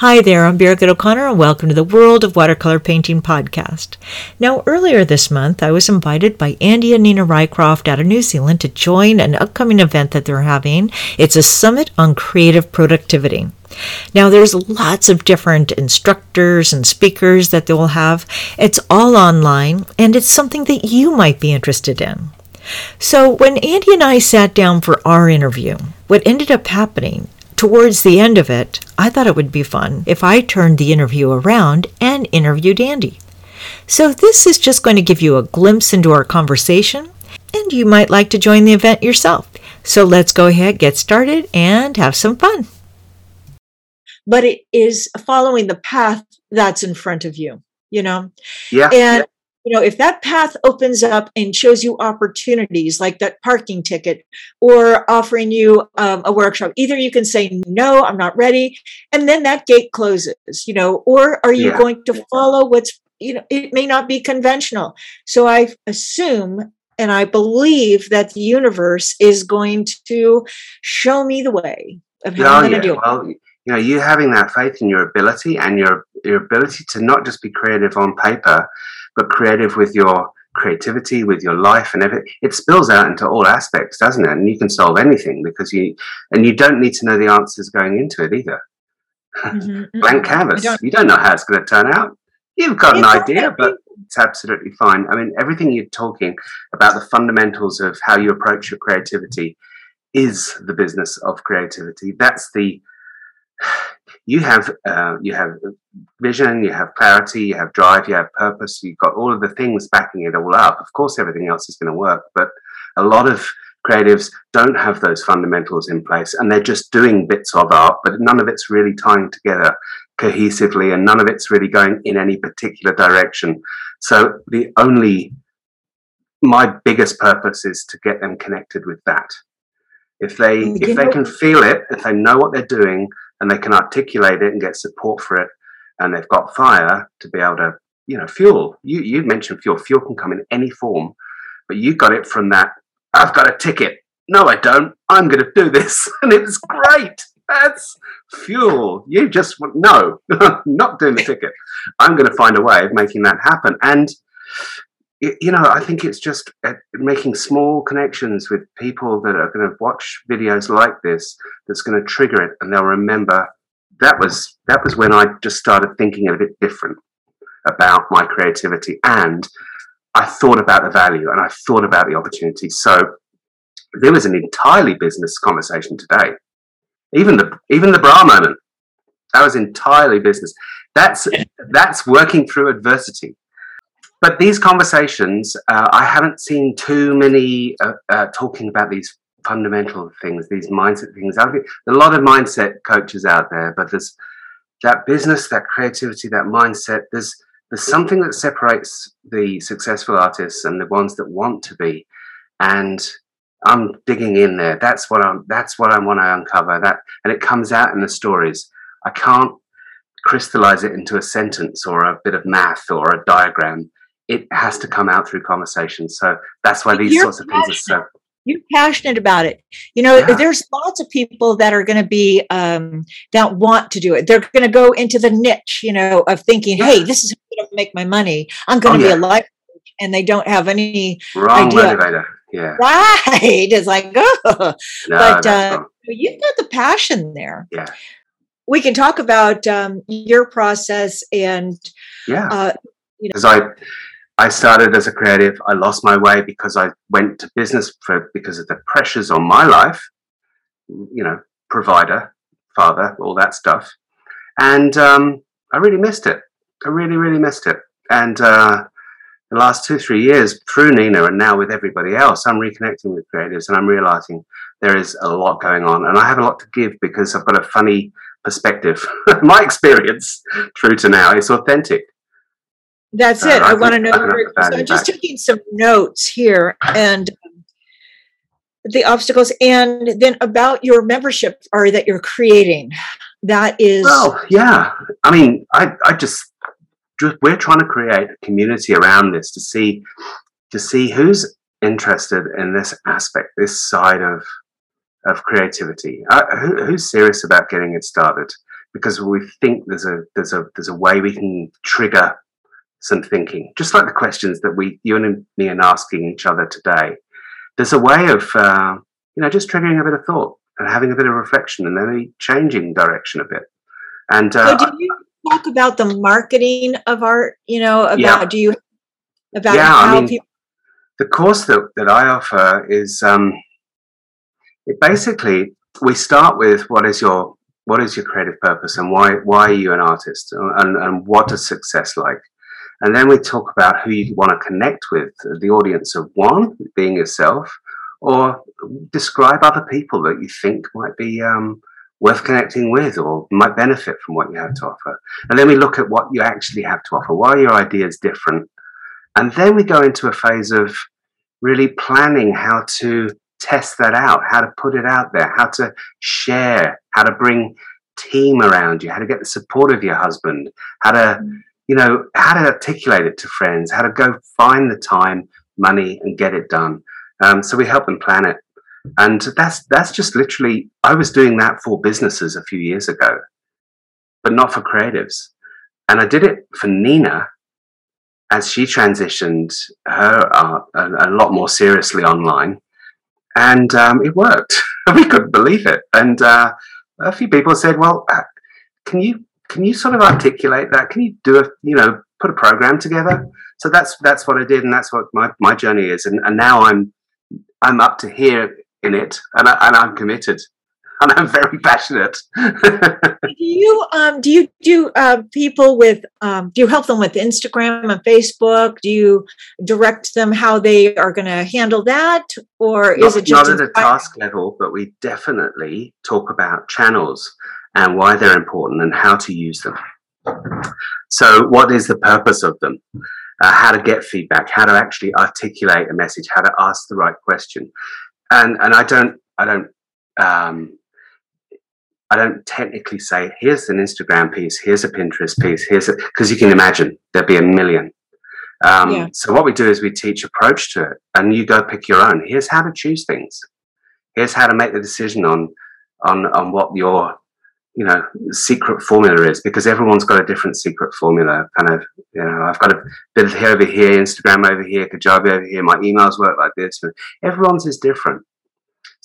Hi there, I'm Birgit O'Connor, and welcome to the World of Watercolor Painting podcast. Now, earlier this month, I was invited by Andy and Nina Rycroft out of New Zealand to join an upcoming event that they're having. It's a summit on creative productivity. Now, there's lots of different instructors and speakers that they will have. It's all online, and it's something that you might be interested in. So, when Andy and I sat down for our interview, what ended up happening Towards the end of it, I thought it would be fun if I turned the interview around and interviewed Andy. So, this is just going to give you a glimpse into our conversation, and you might like to join the event yourself. So, let's go ahead, get started, and have some fun. But it is following the path that's in front of you, you know? Yeah. And you know, if that path opens up and shows you opportunities like that parking ticket or offering you um, a workshop, either you can say, no, I'm not ready. And then that gate closes, you know, or are you yeah. going to follow what's, you know, it may not be conventional. So I assume and I believe that the universe is going to show me the way of how oh, I'm going to yeah. do it. Well, you know, you having that faith in your ability and your your ability to not just be creative on paper, but creative with your creativity, with your life and everything. It spills out into all aspects, doesn't it? And you can solve anything because you, and you don't need to know the answers going into it either. Mm-hmm, mm-hmm. Blank canvas. Don't, you don't know how it's going to turn out. You've got an idea, but it's absolutely fine. I mean, everything you're talking about the fundamentals of how you approach your creativity is the business of creativity. That's the you have uh, you have vision, you have clarity, you have drive, you have purpose. You've got all of the things backing it all up. Of course, everything else is going to work, but a lot of creatives don't have those fundamentals in place, and they're just doing bits of art, but none of it's really tying together cohesively, and none of it's really going in any particular direction. So the only my biggest purpose is to get them connected with that. If they if they can feel it, if they know what they're doing, and they can articulate it and get support for it and they've got fire to be able to you know fuel. You you mentioned fuel. Fuel can come in any form but you got it from that i've got a ticket. No i don't. I'm going to do this. And it was great. That's fuel. You just want no not doing the ticket. I'm going to find a way of making that happen. And you know, I think it's just uh, making small connections with people that are going to watch videos like this that's going to trigger it, and they'll remember that was that was when I just started thinking a bit different about my creativity, and I thought about the value and I thought about the opportunity. So there was an entirely business conversation today. Even the even the bra moment, that was entirely business. That's that's working through adversity but these conversations, uh, I haven't seen too many uh, uh, talking about these fundamental things, these mindset things. I think a lot of mindset coaches out there, but there's that business, that creativity, that mindset. There's there's something that separates the successful artists and the ones that want to be, and I'm digging in there. That's what I'm. That's what I want to uncover. That and it comes out in the stories. I can't crystallize it into a sentence or a bit of math or a diagram it has to come out through conversation. So that's why these You're sorts of things are so. You're passionate about it. You know, yeah. there's lots of people that are going to be um, that want to do it. They're going to go into the niche, you know, of thinking, yeah. "Hey, this is how I'm going to make my money. I'm going to oh, be yeah. a life coach," and they don't have any wrong idea. motivator. Yeah, right. It's like, oh, no, but uh, you've got the passion there. Yeah, we can talk about um, your process and yeah, uh, you know, I I started as a creative. I lost my way because I went to business for because of the pressures on my life, you know, provider, father, all that stuff, and um, I really missed it. I really, really missed it. And uh, the last two, three years through Nina and now with everybody else, I'm reconnecting with creatives and I'm realizing there is a lot going on, and I have a lot to give because I've got a funny perspective. my experience through to now is authentic that's uh, it. I, I want to know. So I'm just taking some notes here and um, the obstacles, and then about your membership are that you're creating. That is. Well, yeah. I mean, I, I just, just we're trying to create a community around this to see to see who's interested in this aspect, this side of of creativity. Uh, who, who's serious about getting it started? because we think there's a there's a there's a way we can trigger some thinking, just like the questions that we you and me are asking each other today. There's a way of uh, you know just triggering a bit of thought and having a bit of reflection and then changing direction a bit. And uh, so do you talk about the marketing of art? You know, about yeah. do you about yeah, how I mean, people the course that, that I offer is um, it basically we start with what is your what is your creative purpose and why why are you an artist and, and what does success like and then we talk about who you want to connect with the audience of one being yourself or describe other people that you think might be um, worth connecting with or might benefit from what you have to offer. And then we look at what you actually have to offer. Why are your ideas different? And then we go into a phase of really planning how to test that out, how to put it out there, how to share, how to bring team around you, how to get the support of your husband, how to, you know, how to articulate it to friends, how to go find the time, money, and get it done. Um, so we help them plan it. And that's that's just literally I was doing that for businesses a few years ago, but not for creatives. And I did it for Nina as she transitioned her art a, a lot more seriously online, and um, it worked. we couldn't believe it. And uh, a few people said, "Well, uh, can you can you sort of articulate that? Can you do a you know put a program together?" So that's that's what I did, and that's what my, my journey is. And, and now I'm I'm up to here in it, and, I, and I'm committed and I'm very passionate. do you um, do you do uh, people with um, do you help them with Instagram and Facebook? Do you direct them how they are going to handle that, or not, is it just not at a task level? But we definitely talk about channels and why they're important and how to use them. So, what is the purpose of them? Uh, how to get feedback, how to actually articulate a message, how to ask the right question, and and I don't I don't um, I don't technically say, here's an Instagram piece, here's a Pinterest piece, here's a, because you can imagine there'd be a million. Um, yeah. So what we do is we teach approach to it, and you go pick your own. Here's how to choose things. Here's how to make the decision on on on what your you know secret formula is, because everyone's got a different secret formula. Kind of, you know, I've got a bit of here over here, Instagram over here, Kajabi over here. My emails work like this. Everyone's is different.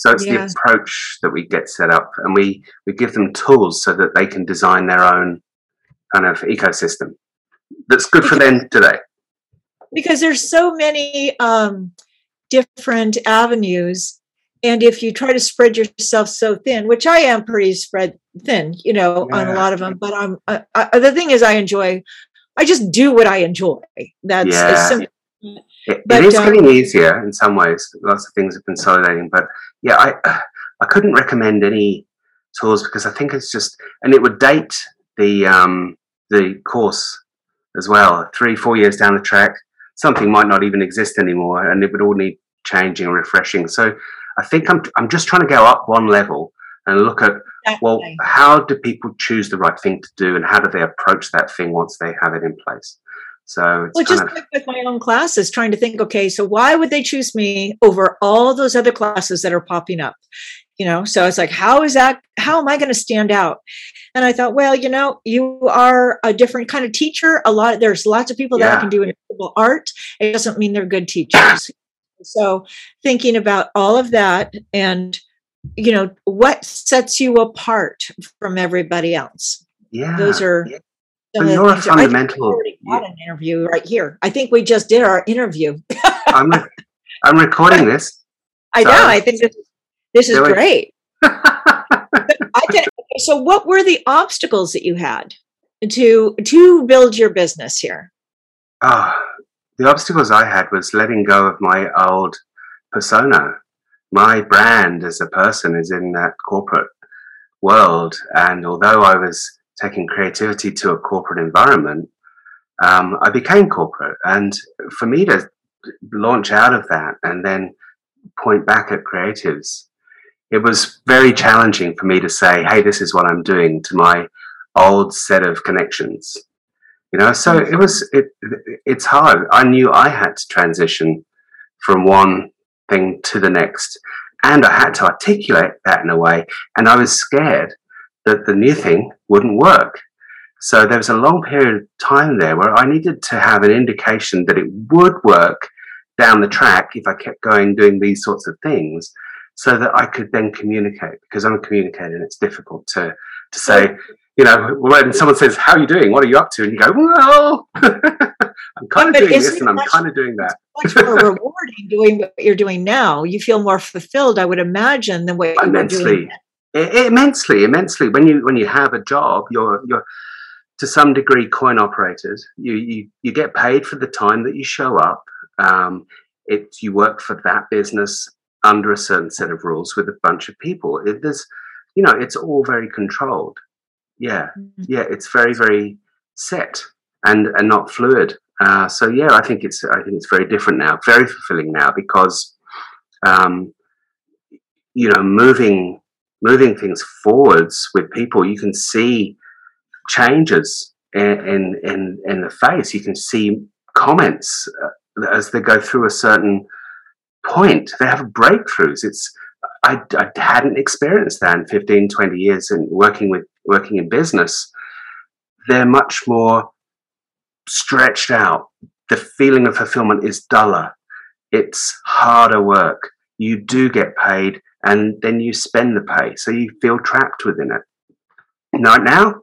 So it's the approach that we get set up, and we we give them tools so that they can design their own kind of ecosystem that's good for them today. Because there's so many um, different avenues, and if you try to spread yourself so thin, which I am pretty spread thin, you know, yeah. on a lot of them, but I'm uh, uh, the thing is, I enjoy. I just do what I enjoy. That's yeah. simple it, but, it is um, getting easier in some ways. Lots of things are consolidating, but yeah, I I couldn't recommend any tools because I think it's just, and it would date the um, the course as well. Three, four years down the track, something might not even exist anymore, and it would all need changing and refreshing. So I think I'm I'm just trying to go up one level and look at well, how do people choose the right thing to do, and how do they approach that thing once they have it in place? So well, just of, with my own classes, trying to think, okay, so why would they choose me over all those other classes that are popping up? You know, so it's like, how is that? How am I going to stand out? And I thought, well, you know, you are a different kind of teacher. A lot, there's lots of people yeah. that can do incredible art. It doesn't mean they're good teachers. so thinking about all of that and you know what sets you apart from everybody else yeah those are yeah. So you're a fundamental. Got an interview right here. I think we just did our interview. I'm, re- I'm recording this. I so know. I think this, this is great. I so, what were the obstacles that you had to to build your business here? Ah, oh, the obstacles I had was letting go of my old persona. My brand as a person is in that corporate world, and although I was taking creativity to a corporate environment, um, I became corporate. And for me to launch out of that and then point back at creatives, it was very challenging for me to say, hey, this is what I'm doing to my old set of connections. You know, so it was it it's hard. I knew I had to transition from one thing to the next. And I had to articulate that in a way. And I was scared that the new thing wouldn't work. So there was a long period of time there where I needed to have an indication that it would work down the track if I kept going doing these sorts of things so that I could then communicate because I'm a communicator and it's difficult to to say, you know, when someone says, How are you doing? What are you up to? And you go, Well I'm kind of doing this and I'm kind of doing that. much more rewarding doing what you're doing now. You feel more fulfilled, I would imagine, than what immensely. you were doing. Immensely, immensely. When you when you have a job, you're you're to some degree coin operators. You you you get paid for the time that you show up. Um, it you work for that business under a certain set of rules with a bunch of people. It, there's you know it's all very controlled. Yeah, Mhm. yeah, it's very very set and and not fluid. Uh, so yeah, I think it's I think it's very different now, very fulfilling now because um, you know moving moving things forwards with people, you can see changes in in in, the face. You can see comments uh, as they go through a certain point. They have breakthroughs. It's I, I hadn't experienced that in 15, 20 years in working with working in business. They're much more stretched out. The feeling of fulfillment is duller. It's harder work. You do get paid and then you spend the pay. So you feel trapped within it. Right now,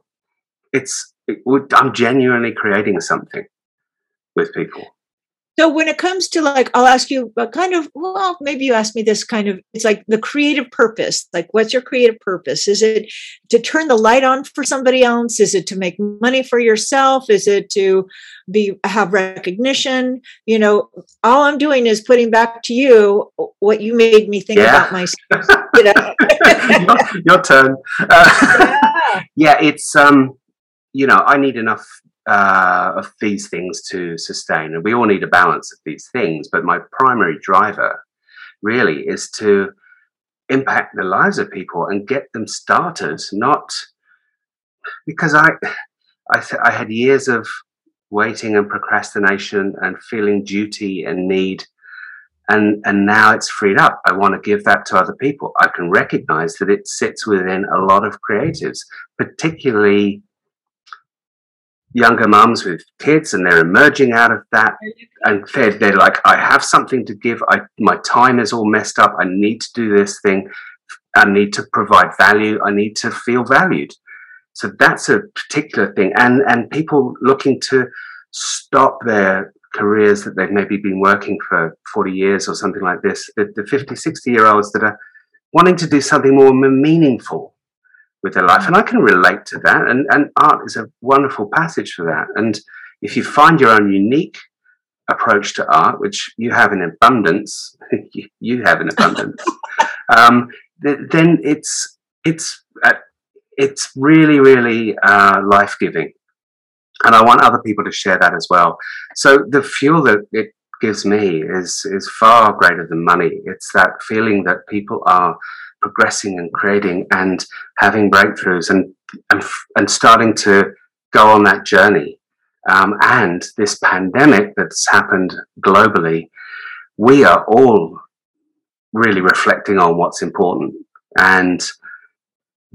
it's it would, I'm genuinely creating something with people. So when it comes to like, I'll ask you a kind of, well, maybe you asked me this kind of, it's like the creative purpose. Like, what's your creative purpose? Is it to turn the light on for somebody else? Is it to make money for yourself? Is it to be have recognition? You know, all I'm doing is putting back to you what you made me think Yeah. about myself. You know? your, your turn. Uh, Yeah. yeah, it's um, you know, I need enough uh, of these things to sustain, and we all need a balance of these things. But my primary driver, really, is to impact the lives of people and get them started. Not because I, I, th- I had years of waiting and procrastination and feeling duty and need and and now it's freed up i want to give that to other people i can recognize that it sits within a lot of creatives particularly younger mums with kids and they're emerging out of that. And they're, they're like i have something to give. I my time is all messed up. I need to do this thing. I need to provide value. I need to feel valued. So that's a particular thing. And and people looking to stop their careers that they've maybe been working for 40 years or something like this the, the 50 60 year olds that are wanting to do something more meaningful with their life and i can relate to that and, and art is a wonderful passage for that and if you find your own unique approach to art which you have in abundance you, have in abundance um, th- then it's it's uh, it's really really uh, life-giving and I want other people to share that as well. So the fuel that it gives me is is far greater than money. It's that feeling that people are progressing and creating and having breakthroughs and and, and starting to go on that journey. Um, and this pandemic that's happened globally, we are all really reflecting on what's important and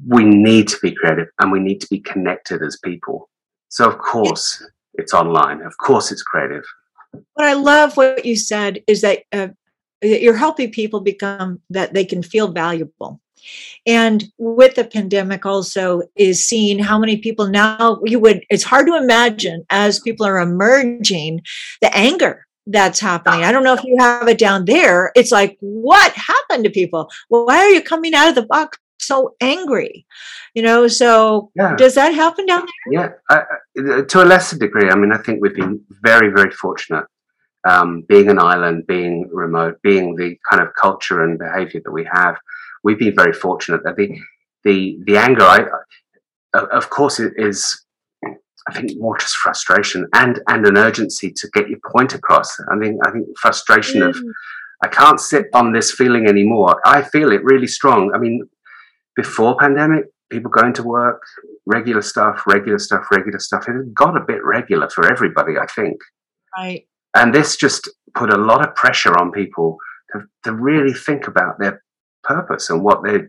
we need to be creative and we need to be connected as people so of course it's online. Of course it's creative. what I love what you said is that uh, you're helping people become that they can feel valuable. And with the pandemic, also is seeing how many people now you would. It's hard to imagine as people are emerging the anger that's happening. I don't know if you have it down there. It's like, what happened to people? Well, why are you coming out of the box so angry? You know. So Yeah. does that happen down there? Yeah, I, I- to a lesser degree. I mean, I think we've been very, very fortunate, um, being an island, being remote, being the kind of culture and behaviour that we have. We've been very fortunate that the the the anger, I, of- of course, it is. I think more just frustration and and an urgency to get your point across. I mean, I think frustration of Mm. I can't sit on this feeling anymore. I feel it really strong. I mean, before pandemic, people going to work, regular stuff, regular stuff, regular stuff. It got a bit regular for everybody, I think. Right. And this just put a lot of pressure on people to, to really think about their purpose and what they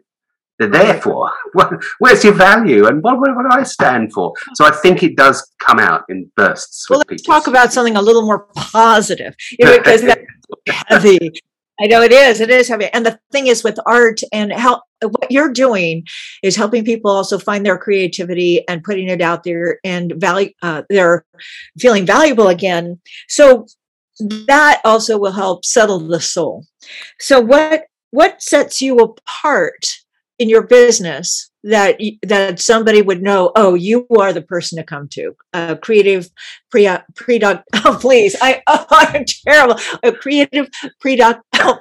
they're there for? Where's your value and what, what, what, do I stand for? So I think it does come out in bursts. Well, let's talk about something a little more positive you know, because that's heavy. I know it is. It is heavy. And the thing is with art and how what you're doing is helping people also find their creativity and putting it out there and value uh, they're feeling valuable again. So that also will help settle the soul. So what what sets you apart in your business that that somebody would know oh you are the person to come to a creative pre product oh please i oh, i'm terrible a creative product oh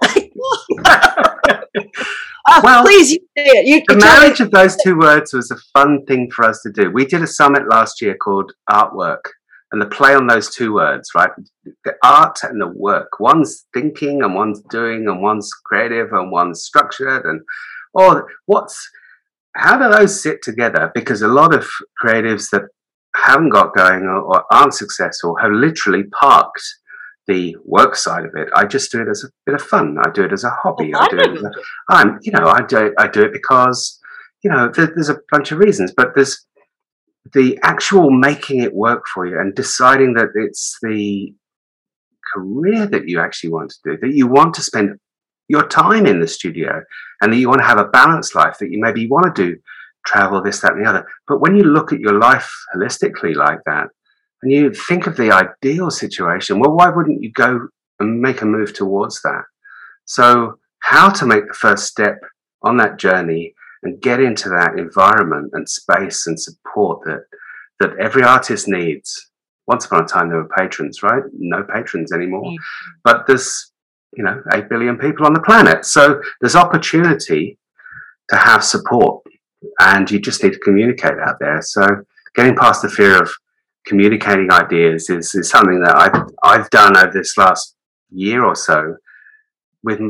Oh, well, please, you, you, the marriage me. of those two words was a fun thing for us to do. We did a summit last year called Artwork, and the play on those two words, right? The art and the work. One's thinking, and one's doing, and one's creative, and one's structured, and or what's how do those sit together? Because a lot of creatives that haven't got going or, or aren't successful have literally parked the work side of it. I just do it as a bit of fun. I do it as a hobby. I do it. I'm, you know, I do. I do it because, you know, there, there's a bunch of reasons, but there's the actual making it work for you and deciding that it's the career that you actually want to do, that you want to spend your time in the studio and that you want to have a balanced life, that you maybe want to do travel, this, that, and the other. But when you look at your life holistically like that, and you think of the ideal situation, well, why wouldn't you go and make a move towards that? So, how to make the first step on that journey and get into that environment and space and support that that every artist needs. Once upon a time, there were patrons, right? No patrons anymore, but there's you know, 8 billion people on the planet. So there's opportunity to have support and you just need to communicate out there. So getting past the fear of communicating ideas is, is something that I've, I've done over this last year or so with,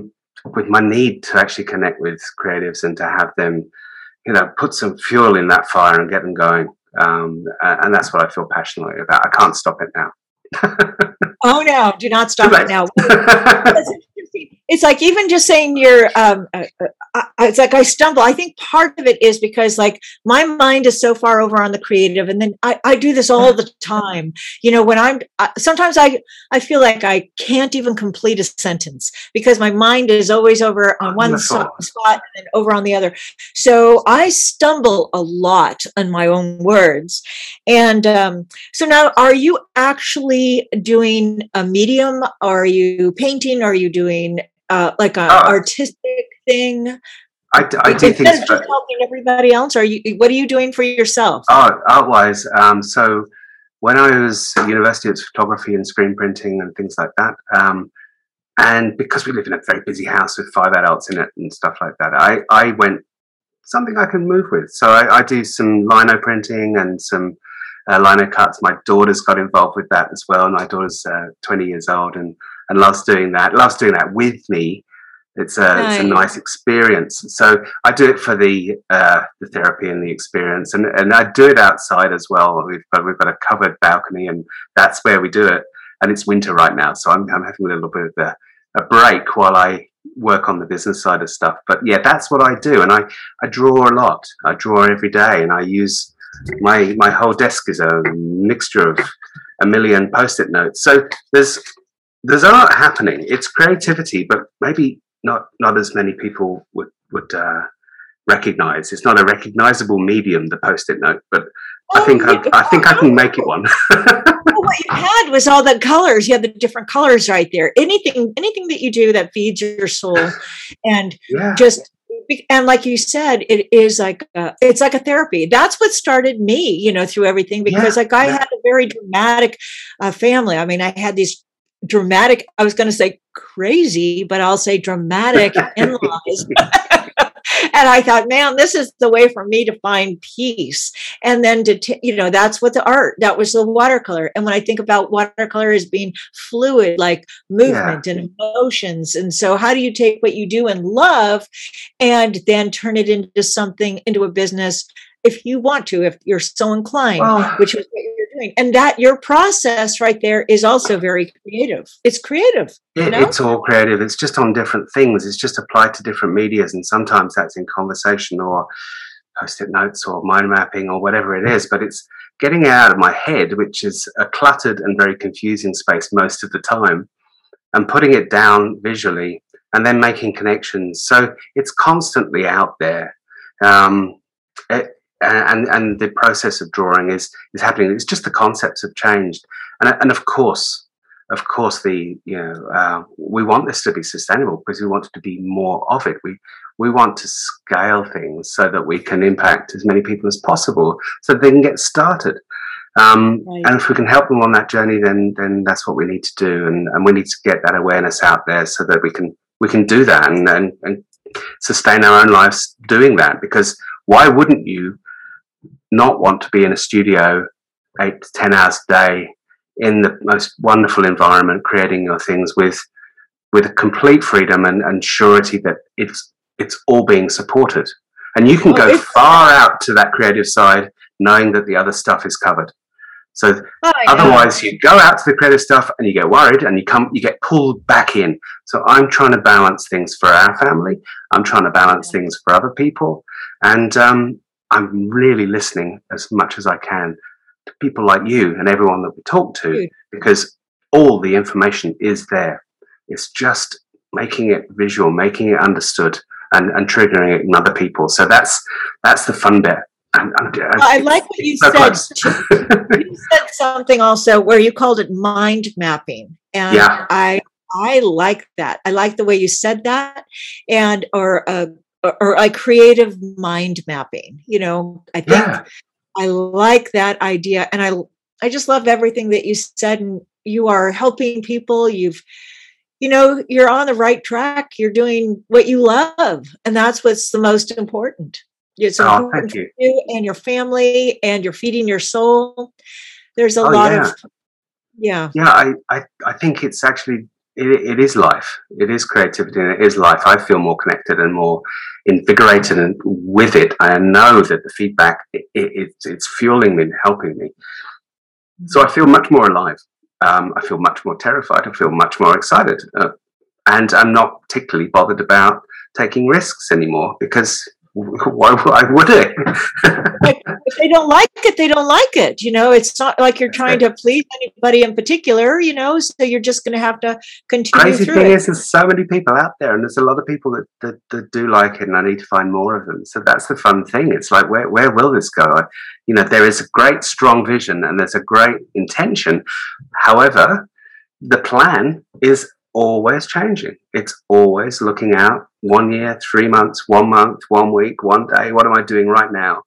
with my need to actually connect with creatives and to have them, you know, put some fuel in that fire and get them going. Um, and that's what I feel passionately about. I can't stop it now. oh no, do not stop it now. it's like even just saying you're um, uh, uh, it's like i stumble. I think part of it is because like my mind is so far over on the creative and then i, I do this all the time. You know when i'm uh, sometimes i i feel like i can't even complete a sentence because my mind is always over on one spot and then over on the other. So i stumble a lot on my own words. And um, so now are you actually doing a medium? Are you painting? Are you doing uh, like an oh. artistic thing? I, I do think just helping everybody else. Are you? What are you doing for yourself? Art, art-wise, um, so when I was at university, it's photography and screen printing and things like that. Um, and because we live in a very busy house with five adults in it and stuff like that, I, I went something I can move with. So I, I do some lino printing and some uh, lino cuts. My daughter's got involved with that as well. My daughter's uh, 20 years old and and loves doing that. Loves doing that with me. It's a nice. it's a nice experience. So I do it for the uh, the therapy and the experience, and and I do it outside as well. We've got we've got a covered balcony, and that's where we do it. And it's winter right now, so I'm I'm having a little bit of a, a break while I work on the business side of stuff. But yeah, that's what I do, and I I draw a lot. I draw every day, and I use my my whole desk is a mixture of a million post-it notes. So there's there's art happening. It's creativity, but maybe not not as many people would would uh, recognize. It's not a recognizable medium, the post-it note, but oh, I think I, I, think I can make it one. well, what you had was all the colors. You had the different colors right there. Anything anything that you do that feeds your soul, and yeah. just and like you said it is like a, it's like a therapy that's what started me you know through everything because yeah, like i yeah. had a very dramatic uh, family i mean i had these dramatic, I was going to say crazy, but I'll say dramatic in laws. and I thought, man, this is the way for me to find peace. And then to, t- you know, that's what the art, that was the watercolor. And when I think about watercolor as being fluid, like movement yeah. and emotions. And so, how do you take what you do and love and then turn it into something, into a business if you want to, if you're so inclined, which is what you're doing. And that your process right there is also very creative. It's creative. It, you know? It's all creative. It's just on different things. It's just applied to different medias. And sometimes that's in conversation or post-it notes or mind mapping or whatever it is. But it's getting it out of my head, which is a cluttered and very confusing space most of the time, and putting it down visually and then making connections. So it's constantly out there. Um, it, and and the process of drawing is is happening. It's just the concepts have changed, and and of course, of course, the you know uh, we want this to be sustainable because we want it to be more of it. We we want to scale things so that we can impact as many people as possible, so they can get started. Um, right. And if we can help them on that journey, then then that's what we need to do, and, and we need to get that awareness out there so that we can we can do that and, and, and sustain our own lives doing that. Because why wouldn't you not want to be in a studio eight to 10 hours a day in the most wonderful environment, creating your things with with complete freedom and, and surety that it's it's all being supported. And you can go far out to that creative side knowing that the other stuff is covered. So oh, otherwise you go out to the creative stuff and you get worried and you come you get pulled back in. So I'm trying to balance things for our family. I'm trying to balance things for other people. And um, I'm really listening as much as I can to people like you and everyone that we talk to because all the information is there. It's just making it visual, making it understood, and, and triggering it in other people. So that's that's the fun bit. And, and, and I like what you said. you said something also where you called it mind mapping, and yeah. I I like that. I like the way you said that, and or uh, or, like creative mind mapping. You know, I think yeah. I like that idea, and I I just love everything that you said. And you are helping people. You've you know you're on the right track you're doing what you love and that's what's the most important it's oh, important you. for you and your family and you're feeding your soul there's a oh, lot yeah. of yeah yeah I, I i think it's actually it, it is life. It is creativity and it is life. I feel more connected and more invigorated and with it. I know that the feedback it, it, it's fueling me and helping me. So I feel much more alive. Um, I feel much more terrified. I feel much more excited, uh, and I'm not particularly bothered about taking risks anymore because why, why would it? if they don't like it, they don't like it. You know, it's not like you're trying to please anybody in particular. You know, so you're just going to have to continue. Crazy thing it. is, there's so many people out there, and there's a lot of people that, that, that do like it, and I need to find more of them. So that's the fun thing. It's like, where where will this go? I, you know, there is a great strong vision, and there's a great intention. However, the plan is always changing. It's always looking out one year, three months, one month, one week, one day. What am I doing right now?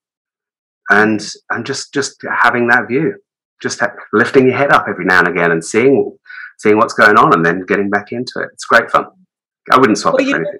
And and just just having that view, just ha- lifting your head up every now and again and seeing seeing what's going on, and then getting back into it. It's great fun. I wouldn't swap well, it for anything.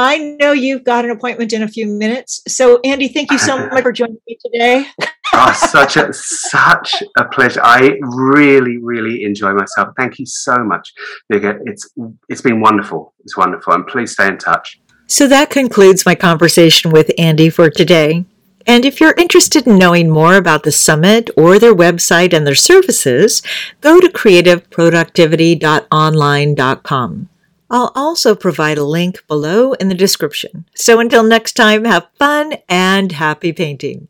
I know you've got an appointment in a few minutes. So, Andy, thank you so much for joining me today. oh, such a such a pleasure. I really, really enjoy myself. Thank you so much, Birgit. It's it's been wonderful. It's wonderful. And please stay in touch. So that concludes my conversation with Andy for today. And if you're interested in knowing more about the summit or their website and their services, go to creativeproductivity.online.com. I'll also provide a link below in the description. So until next time, have fun and happy painting.